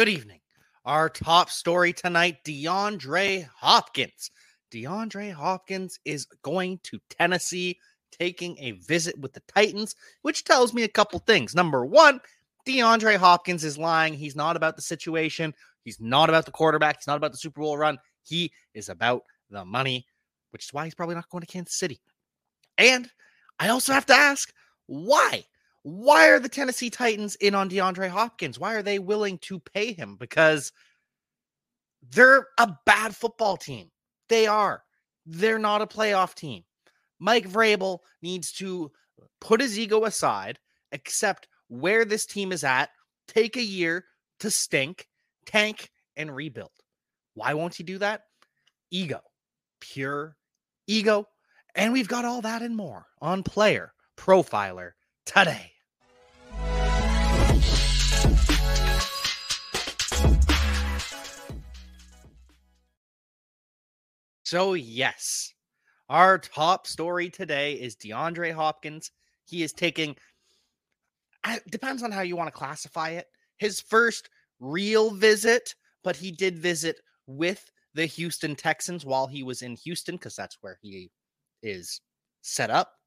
Good evening. Our top story tonight DeAndre Hopkins. DeAndre Hopkins is going to Tennessee, taking a visit with the Titans, which tells me a couple things. Number one, DeAndre Hopkins is lying. He's not about the situation. He's not about the quarterback. He's not about the Super Bowl run. He is about the money, which is why he's probably not going to Kansas City. And I also have to ask why? Why are the Tennessee Titans in on DeAndre Hopkins? Why are they willing to pay him? Because they're a bad football team. They are. They're not a playoff team. Mike Vrabel needs to put his ego aside, accept where this team is at, take a year to stink, tank, and rebuild. Why won't he do that? Ego, pure ego. And we've got all that and more on Player Profiler today. So, yes, our top story today is DeAndre Hopkins. He is taking, depends on how you want to classify it, his first real visit, but he did visit with the Houston Texans while he was in Houston because that's where he is set up.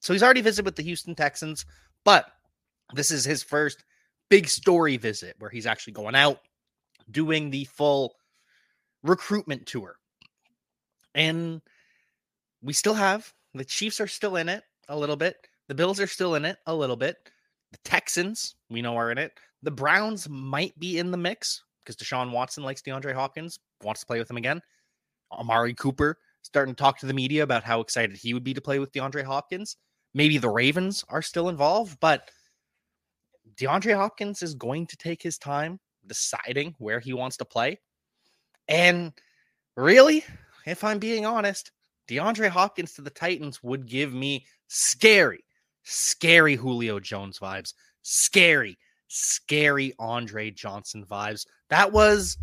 So he's already visited with the Houston Texans, but this is his first big story visit where he's actually going out doing the full recruitment tour. And we still have the Chiefs are still in it a little bit. The Bills are still in it a little bit. The Texans, we know, are in it. The Browns might be in the mix because Deshaun Watson likes DeAndre Hopkins, wants to play with him again. Amari Cooper starting to talk to the media about how excited he would be to play with DeAndre Hopkins. Maybe the Ravens are still involved, but DeAndre Hopkins is going to take his time deciding where he wants to play. And really, if I'm being honest, DeAndre Hopkins to the Titans would give me scary, scary Julio Jones vibes, scary, scary Andre Johnson vibes. That was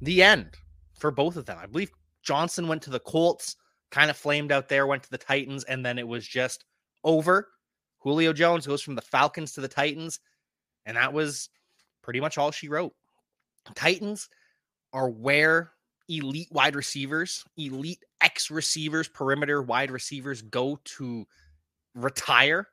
the end for both of them. I believe Johnson went to the Colts, kind of flamed out there, went to the Titans, and then it was just over. Julio Jones goes from the Falcons to the Titans, and that was pretty much all she wrote. Titans are where elite wide receivers, elite X receivers, perimeter wide receivers go to retire.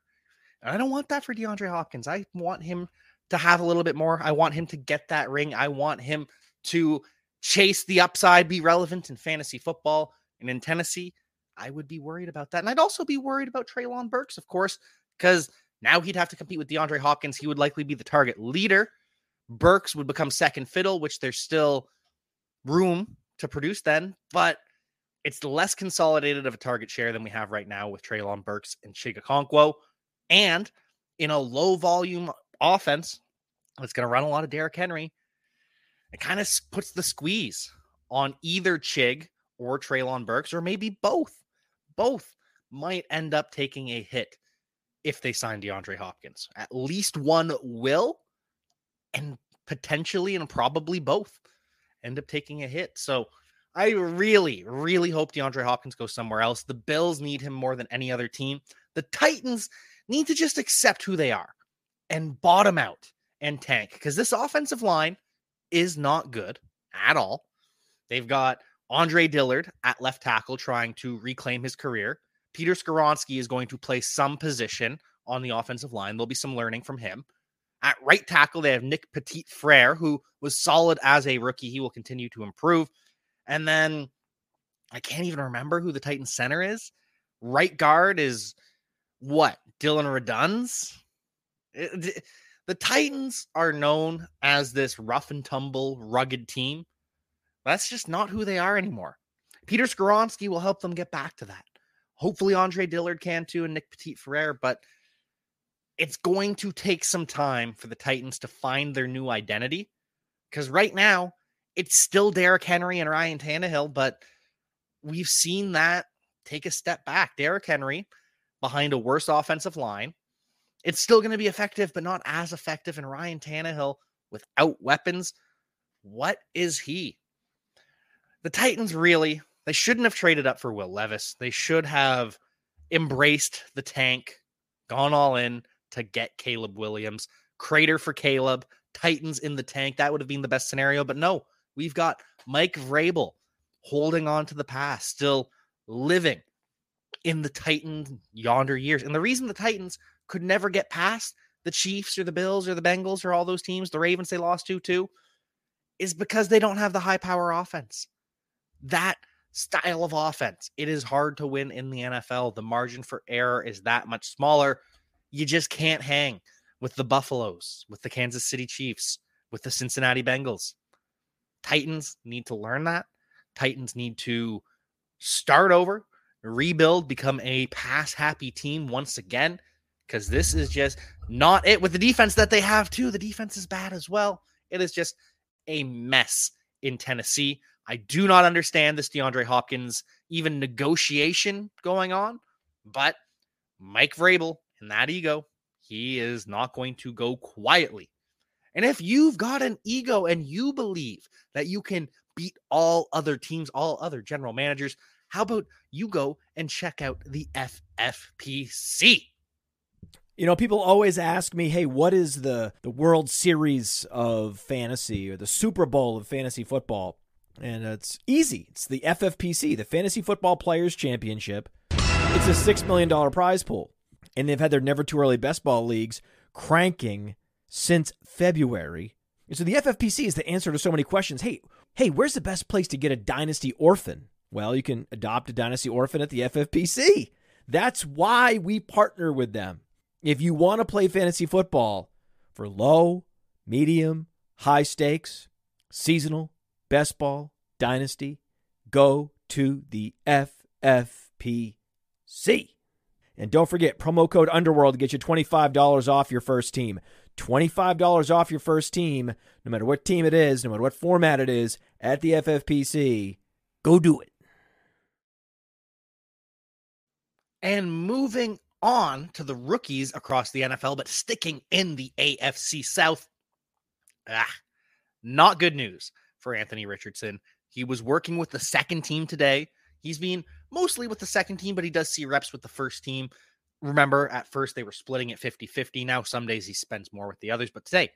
And I don't want that for DeAndre Hopkins. I want him to have a little bit more. I want him to get that ring. I want him to chase the upside, be relevant in fantasy football. And in Tennessee, I would be worried about that. And I'd also be worried about Treylon Burks, of course, because now he'd have to compete with DeAndre Hopkins. He would likely be the target leader. Burks would become second fiddle, which there's still room to produce then, but it's less consolidated of a target share than we have right now with Treylon Burks and Chig Okonkwo. And in a low volume offense that's going to run a lot of Derrick Henry, it kind of puts the squeeze on either Chig or Treylon Burks, or maybe both. Both might end up taking a hit if they sign DeAndre Hopkins. At least one will, and potentially and probably both end up taking a hit. So I really, really hope DeAndre Hopkins goes somewhere else. The Bills need him more than any other team. The Titans need to just accept who they are and bottom out and tank because this offensive line is not good at all. They've got Andre Dillard at left tackle trying to reclaim his career. Peter Skoronski is going to play some position on the offensive line. There'll be some learning from him. At right tackle, they have Nick Petit Frere, who was solid as a rookie. He will continue to improve. And then I can't even remember who the Titan center is. Right guard is what? Dillon Radunz? Eh, the Titans are known as this rough and tumble, rugged team. That's just not who they are anymore. Peter Skoronski will help them get back to that. Hopefully, Andre Dillard can too, and Nick Petit Frere, but it's going to take some time for the Titans to find their new identity. Because right now, it's still Derrick Henry and Ryan Tannehill, but we've seen that take a step back. Derrick Henry behind a worse offensive line. It's still going to be effective, but not as effective. And Ryan Tannehill without weapons, what is he? The Titans really, they shouldn't have traded up for Will Levis. They should have embraced the tank, gone all in to get Caleb Williams. Crater for Caleb, Titans in the tank. That would have been the best scenario. But no, we've got Mike Vrabel holding on to the past, still living in the Titans yonder years. And the reason the Titans could never get past the Chiefs or the Bills or the Bengals or all those teams, the Ravens they lost to too, is because they don't have the high power offense. That style of offense, it is hard to win in the NFL. The margin for error is that much smaller. You just can't hang with the Buffaloes, with the Kansas City Chiefs, with the Cincinnati Bengals. Titans need to learn that. Titans need to start over, rebuild, become a pass happy team once again, because this is just not it with the defense that they have, too. The defense is bad as well. It is just a mess in Tennessee. I do not understand this DeAndre Hopkins even negotiation going on, but Mike Vrabel and that ego, he is not going to go quietly. And if you've got an ego and you believe that you can beat all other teams, all other general managers, how about you go and check out the FFPC? You know, people always ask me, "Hey, what is the the World Series of fantasy or the Super Bowl of fantasy football?" And it's easy. It's the FFPC, the Fantasy Football Players Championship. It's a $6 million prize pool. And they've had their never too early best ball leagues cranking since February. And So the FFPC is the answer to so many questions. Hey, hey, where's the best place to get a dynasty orphan? Well, you can adopt a dynasty orphan at the FFPC. That's why we partner with them. If you want to play fantasy football for low, medium, high stakes, seasonal, best ball, dynasty, go to the FFPC. And don't forget promo code Underworld to get you $25 off your first team. $25 off your first team, no matter what team it is, no matter what format it is, at the FFPC. Go do it. And moving on to the rookies across the NFL, but sticking in the AFC South. Ah, not good news for Anthony Richardson. He was working with the second team today. He's been mostly with the second team, but he does see reps with the first team. Remember, at first they were splitting it 50 50. Now, some days he spends more with the others. But today,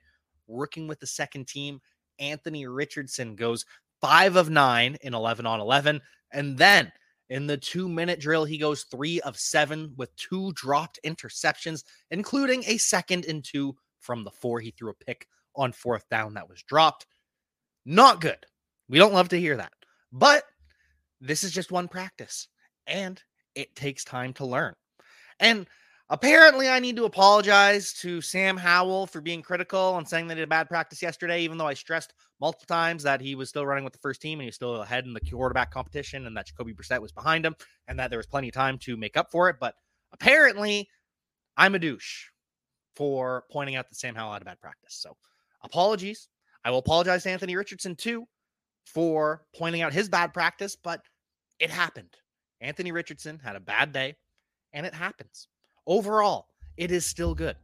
working with the second team, Anthony Richardson goes five of nine in 11 on 11. And then in the two minute drill, he goes three of seven with two dropped interceptions, including a second and two from the four. He threw a pick on fourth down that was dropped. Not good. We don't love to hear that. But this is just one practice and it takes time to learn. And apparently, I need to apologize to Sam Howell for being critical and saying that he had a bad practice yesterday, even though I stressed multiple times that he was still running with the first team and he was still ahead in the quarterback competition and that Jacoby Brissett was behind him and that there was plenty of time to make up for it. But apparently, I'm a douche for pointing out that Sam Howell had a bad practice. So apologies. I will apologize to Anthony Richardson too for pointing out his bad practice, but it happened. Anthony Richardson had a bad day and it happens. Overall, it is still good.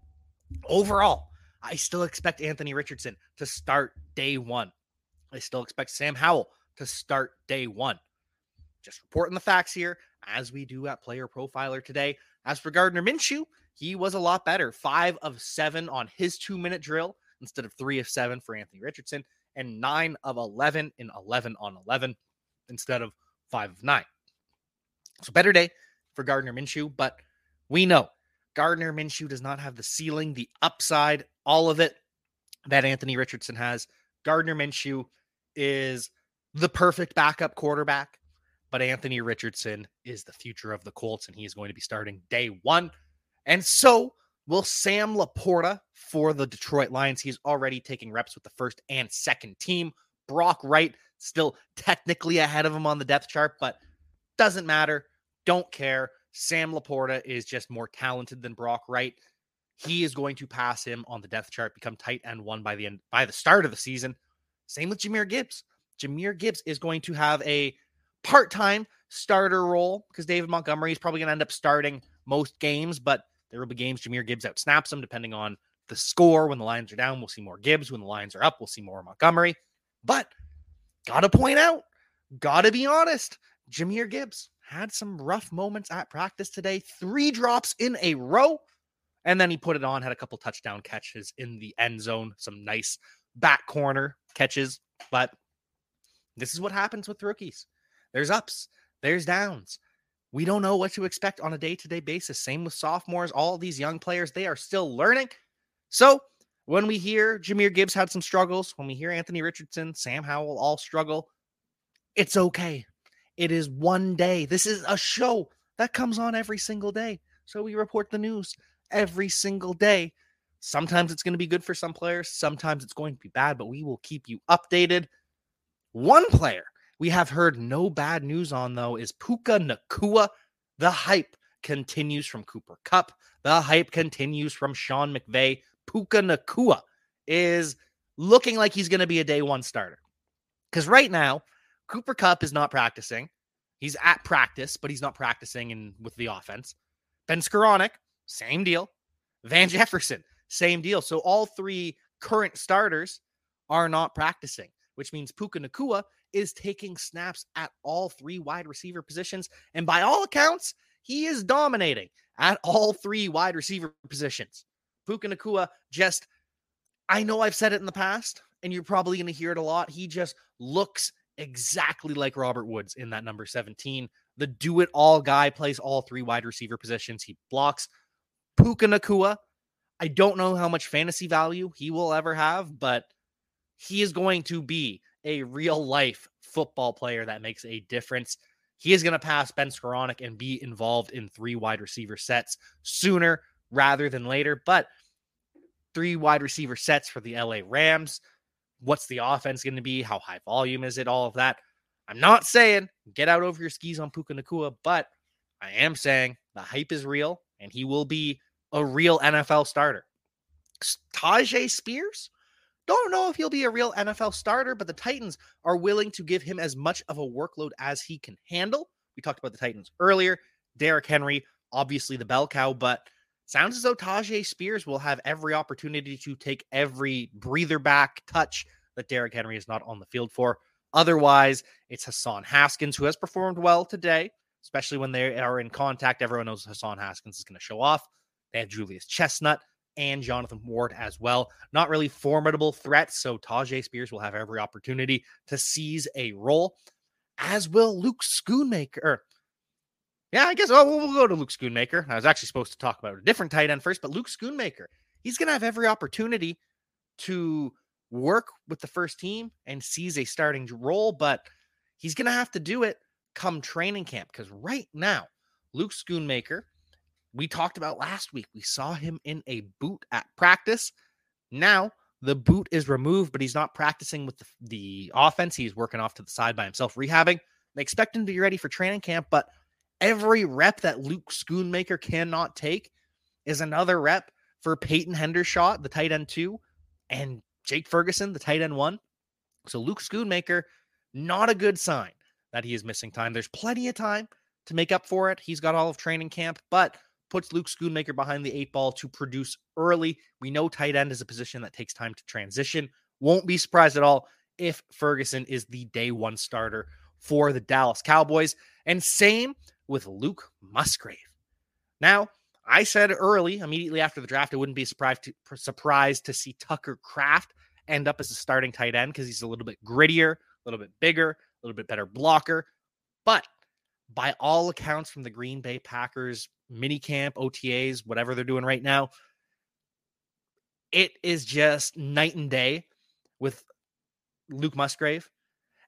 Overall, I still expect Anthony Richardson to start day one. I still expect Sam Howell to start day one. Just reporting the facts here as we do at Player Profiler today. As for Gardner Minshew, he was a lot better. Five of seven on his two minute drill instead of three of seven for Anthony Richardson, and nine of 11 in 11 on 11 instead of five of nine. So better day for Gardner Minshew, but we know Gardner Minshew does not have the ceiling, the upside, all of it that Anthony Richardson has. Gardner Minshew is the perfect backup quarterback, but Anthony Richardson is the future of the Colts, and he is going to be starting day one. And so will Sam LaPorta for the Detroit Lions. He's already taking reps with the first and second team. Brock Wright still technically ahead of him on the depth chart, but doesn't matter. Don't care. Sam LaPorta is just more talented than Brock Wright. He is going to pass him on the depth chart, become tight end one by the end by the start of the season. Same with Jahmyr Gibbs. Jahmyr Gibbs is going to have a part-time starter role because David Montgomery is probably going to end up starting most games, but there will be games Jahmyr Gibbs out snaps him depending on the score. When the Lions are down, we'll see more Gibbs. When the Lions are up, we'll see more Montgomery. But gotta point out, gotta be honest, Jahmyr Gibbs had some rough moments at practice today. Three drops in a row. And then he put it on, had a couple touchdown catches in the end zone, some nice back corner catches. But this is what happens with rookies. There's ups, there's downs. We don't know what to expect on a day to day basis. Same with sophomores, all these young players, they are still learning. So when we hear Jahmyr Gibbs had some struggles, when we hear Anthony Richardson, Sam Howell all struggle, it's okay. It is one day. This is a show that comes on every single day. So we report the news every single day. Sometimes it's going to be good for some players, sometimes it's going to be bad, but we will keep you updated. One player we have heard no bad news on, though, is Puka Nacua. The hype continues from Cooper Kupp. The hype continues from Sean McVay. Puka Nacua is looking like he's going to be a day one starter. Because right now, Cooper Kupp is not practicing. He's at practice, but he's not practicing in with the offense. Ben Skowronek, same deal. Van Jefferson, same deal. So all three current starters are not practicing, which means Puka Nacua is taking snaps at all three wide receiver positions. And by all accounts, he is dominating at all three wide receiver positions. Puka Nacua just, I know I've said it in the past, and you're probably going to hear it a lot. He just looks exactly like Robert Woods in that number 17. The do it all guy plays all three wide receiver positions. He blocks Puka Nacua. I don't know how much fantasy value he will ever have, but he is going to be a real life football player that makes a difference. He is going to pass Ben Skowronek and be involved in three wide receiver sets sooner rather than later. But three wide receiver sets for the LA Rams. What's the offense going to be? How high volume is it? All of that. I'm not saying get out over your skis on Puka Nacua, but I am saying the hype is real and he will be a real NFL starter. Tyjae Spears, don't know if he'll be a real NFL starter, but the Titans are willing to give him as much of a workload as he can handle. We talked about the Titans earlier. Derrick Henry, obviously the bell cow, but sounds as though Tyjae Spears will have every opportunity to take every breather back touch that Derrick Henry is not on the field for. Otherwise, it's Hassan Haskins who has performed well today, especially when they are in contact. Everyone knows Hassan Haskins is going to show off. They have Julius Chestnut and Jonathan Ward as well. Not really formidable threats, so Tyjae Spears will have every opportunity to seize a role, as will Luke Schoonmaker. Yeah, I guess oh, we'll go to Luke Schoonmaker. I was actually supposed to talk about a different tight end first, but Luke Schoonmaker, he's going to have every opportunity to work with the first team and seize a starting role, but he's going to have to do it come training camp because right now, Luke Schoonmaker, we talked about last week, we saw him in a boot at practice. Now, the boot is removed, but he's not practicing with the, the offense. He's working off to the side by himself, rehabbing. They expect him to be ready for training camp, but every rep that Luke Schoonmaker cannot take is another rep for Peyton Hendershot, the tight end two, and Jake Ferguson, the tight end one. So Luke Schoonmaker, not a good sign that he is missing time. There's plenty of time to make up for it. He's got all of training camp, but puts Luke Schoonmaker behind the eight ball to produce early. We know tight end is a position that takes time to transition. Won't be surprised at all if Ferguson is the day one starter for the Dallas Cowboys. And same with Luke Musgrave. Now, I said early, immediately after the draft, I wouldn't be surprised to, surprised to see Tucker Kraft end up as a starting tight end because he's a little bit grittier, a little bit bigger, a little bit better blocker. But by all accounts from the Green Bay Packers mini camp, OTAs, whatever they're doing right now, it is just night and day with Luke Musgrave.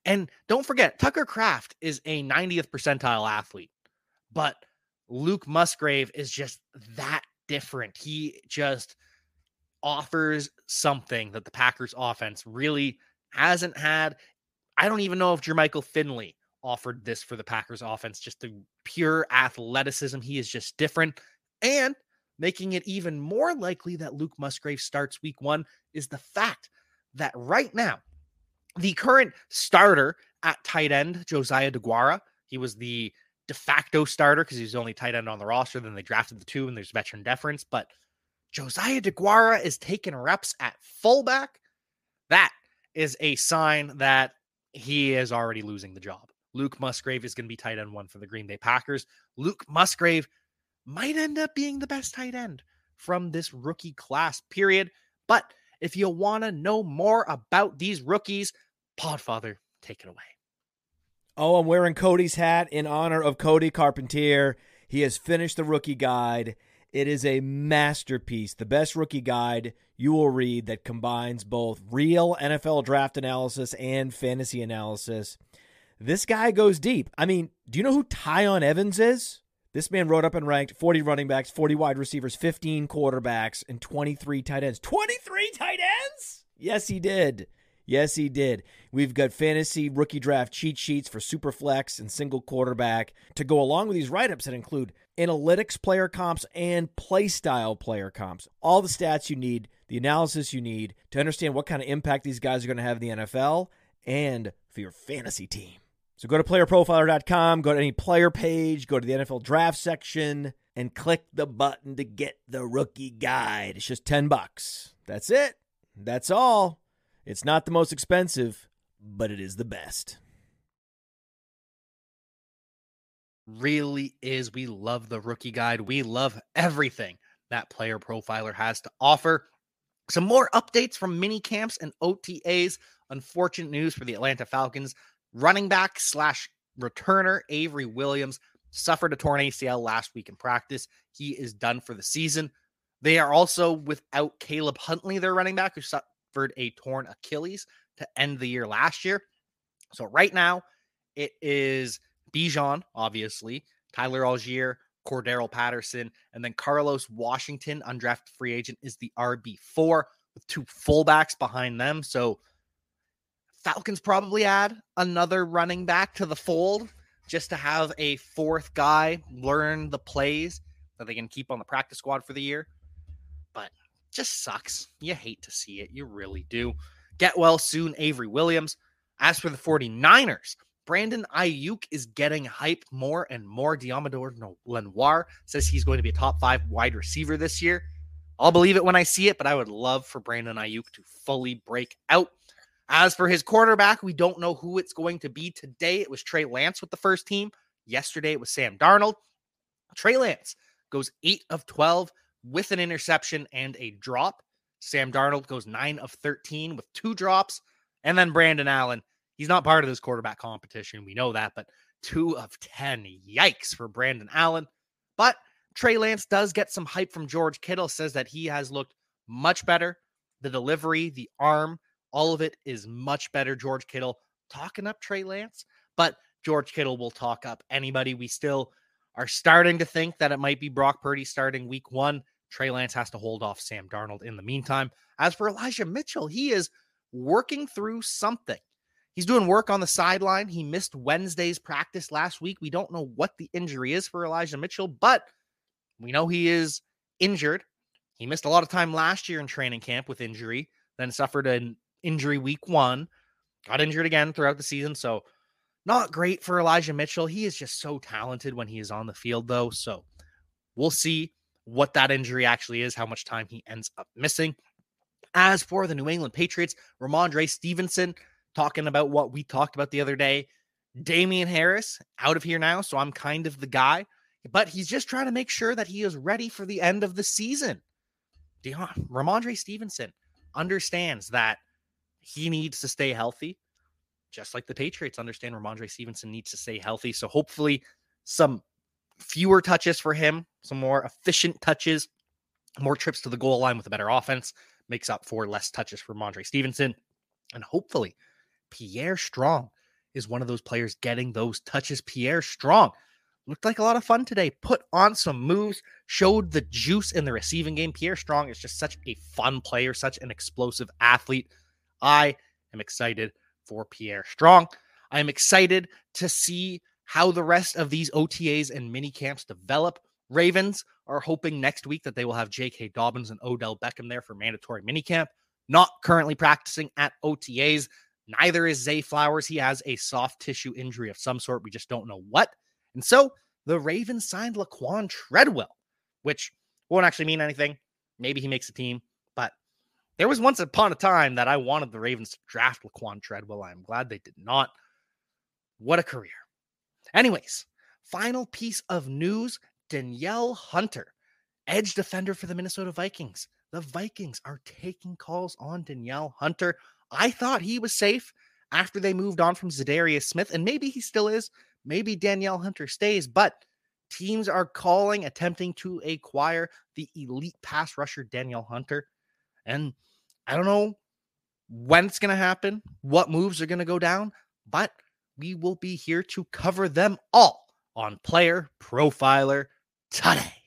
And don't forget, Tucker Kraft is a 90th percentile athlete, but Luke Musgrave is just that different. He just offers something that the Packers offense really hasn't had. I don't even know if Jermichael Finley offered this for the Packers offense, just the pure athleticism. He is just different. And making it even more likely that Luke Musgrave starts week one is the fact that right now, the current starter at tight end, Josiah Deguara, he was the de facto starter because he's the only tight end on the roster. Then they drafted the two, and there's veteran deference. But Josiah Deguara is taking reps at fullback. That is a sign that he is already losing the job. Luke Musgrave is going to be tight end one for the Green Bay Packers. Luke Musgrave might end up being the best tight end from this rookie class, period. But if you want to know more about these rookies, Podfather, take it away. Oh, I'm wearing Cody's hat in honor of Cody Carpentier. He has finished the rookie guide. It is a masterpiece, the best rookie guide you will read that combines both real NFL draft analysis and fantasy analysis. This guy goes deep. I mean, do you know who Tiyon Evans is? This man wrote up and ranked 40 running backs, 40 wide receivers, 15 quarterbacks, and 23 tight ends. 23 tight ends? Yes, he did. Yes, he did. We've got fantasy rookie draft cheat sheets for super flex and single quarterback to go along with these write ups that include analytics player comps and play style player comps. All the stats you need, the analysis you need to understand what kind of impact these guys are going to have in the NFL and for your fantasy team. So go to playerprofiler.com, go to any player page, go to the NFL draft section, and click the button to get the rookie guide. It's just 10 bucks. That's it. That's all. It's not the most expensive, but it is the best. Really is. We love the rookie guide. We love everything that player profiler has to offer. Some more updates from mini camps and OTAs. Unfortunate news for the Atlanta Falcons. Running back slash returner Avery Williams suffered a torn ACL last week in practice. He is done for the season. They are also without Caleb Huntley, their running back, who suffered a torn Achilles to end the year last year. So right now, it is Bijan, obviously, Tyler Allgeier, Cordarrelle Patterson, and then Carlos Washington, undrafted free agent, is the RB4 with two fullbacks behind them. So Falcons probably add another running back to the fold just to have a fourth guy learn the plays that they can keep on the practice squad for the year. But just sucks. You hate to see it. You really do. Get well soon, Avery Williams. As for the 49ers, Brandon Aiyuk is getting hype more and more. Deommodore Lenoir says he's going to be a top five wide receiver this year. I'll believe it when I see it, but I would love for Brandon Aiyuk to fully break out. As for his quarterback, we don't know who it's going to be today. It was Trey Lance with the first team. Yesterday, it was Sam Darnold. Trey Lance goes 8 of 12 with an interception and a drop. Sam Darnold goes 9 of 13 with two drops. And then Brandon Allen, he's not part of this quarterback competition. We know that, but 2 of 10. Yikes for Brandon Allen. But Trey Lance does get some hype from George Kittle, says that he has looked much better. The delivery, the arm, all of it is much better. George Kittle talking up Trey Lance, but George Kittle will talk up anybody. We still are starting to think that it might be Brock Purdy starting week one. Trey Lance has to hold off Sam Darnold in the meantime. As for Elijah Mitchell, he is working through something. He's doing work on the sideline. He missed Wednesday's practice last week. We don't know what the injury is for Elijah Mitchell, but we know he is injured. He missed a lot of time last year in training camp with injury, then suffered an injury week one, got injured again throughout the season. So, not great for Elijah Mitchell. He is just so talented when he is on the field, though. So, we'll see what that injury actually is, how much time he ends up missing. As for the New England Patriots, Rhamondre Stevenson talking about what we talked about the other day. Damien Harris out of here now, so I'm kind of the guy, but he's just trying to make sure that he is ready for the end of the season. Deon, Rhamondre Stevenson understands that he needs to stay healthy, just like the Patriots understand Rhamondre Stevenson needs to stay healthy. So hopefully, some fewer touches for him, some more efficient touches, more trips to the goal line with a better offense makes up for less touches for Rhamondre Stevenson. And hopefully, Pierre Strong is one of those players getting those touches. Pierre Strong looked like a lot of fun today. Put on some moves, showed the juice in the receiving game. Pierre Strong is just such a fun player, such an explosive athlete. I am excited for Pierre Strong. I am excited to see how the rest of these OTAs and mini camps develop. Ravens are hoping next week that they will have J.K. Dobbins and Odell Beckham there for mandatory minicamp. Not currently practicing at OTAs. Neither is Zay Flowers. He has a soft tissue injury of some sort. We just don't know what. And so the Ravens signed Laquan Treadwell, which won't actually mean anything. Maybe he makes a team. There was once upon a time that I wanted the Ravens to draft Laquan Treadwell. I'm glad they did not. What a career. Anyways, final piece of news Danielle Hunter edge defender for the Minnesota Vikings. The Vikings are taking calls on Danielle Hunter. I thought he was safe after they moved on from Za'Darius Smith, and maybe he still is. Maybe Danielle Hunter stays, but teams are calling, attempting to acquire the elite pass rusher Danielle Hunter. And I don't know when it's going to happen, what moves are going to go down, but we will be here to cover them all on Player Profiler today.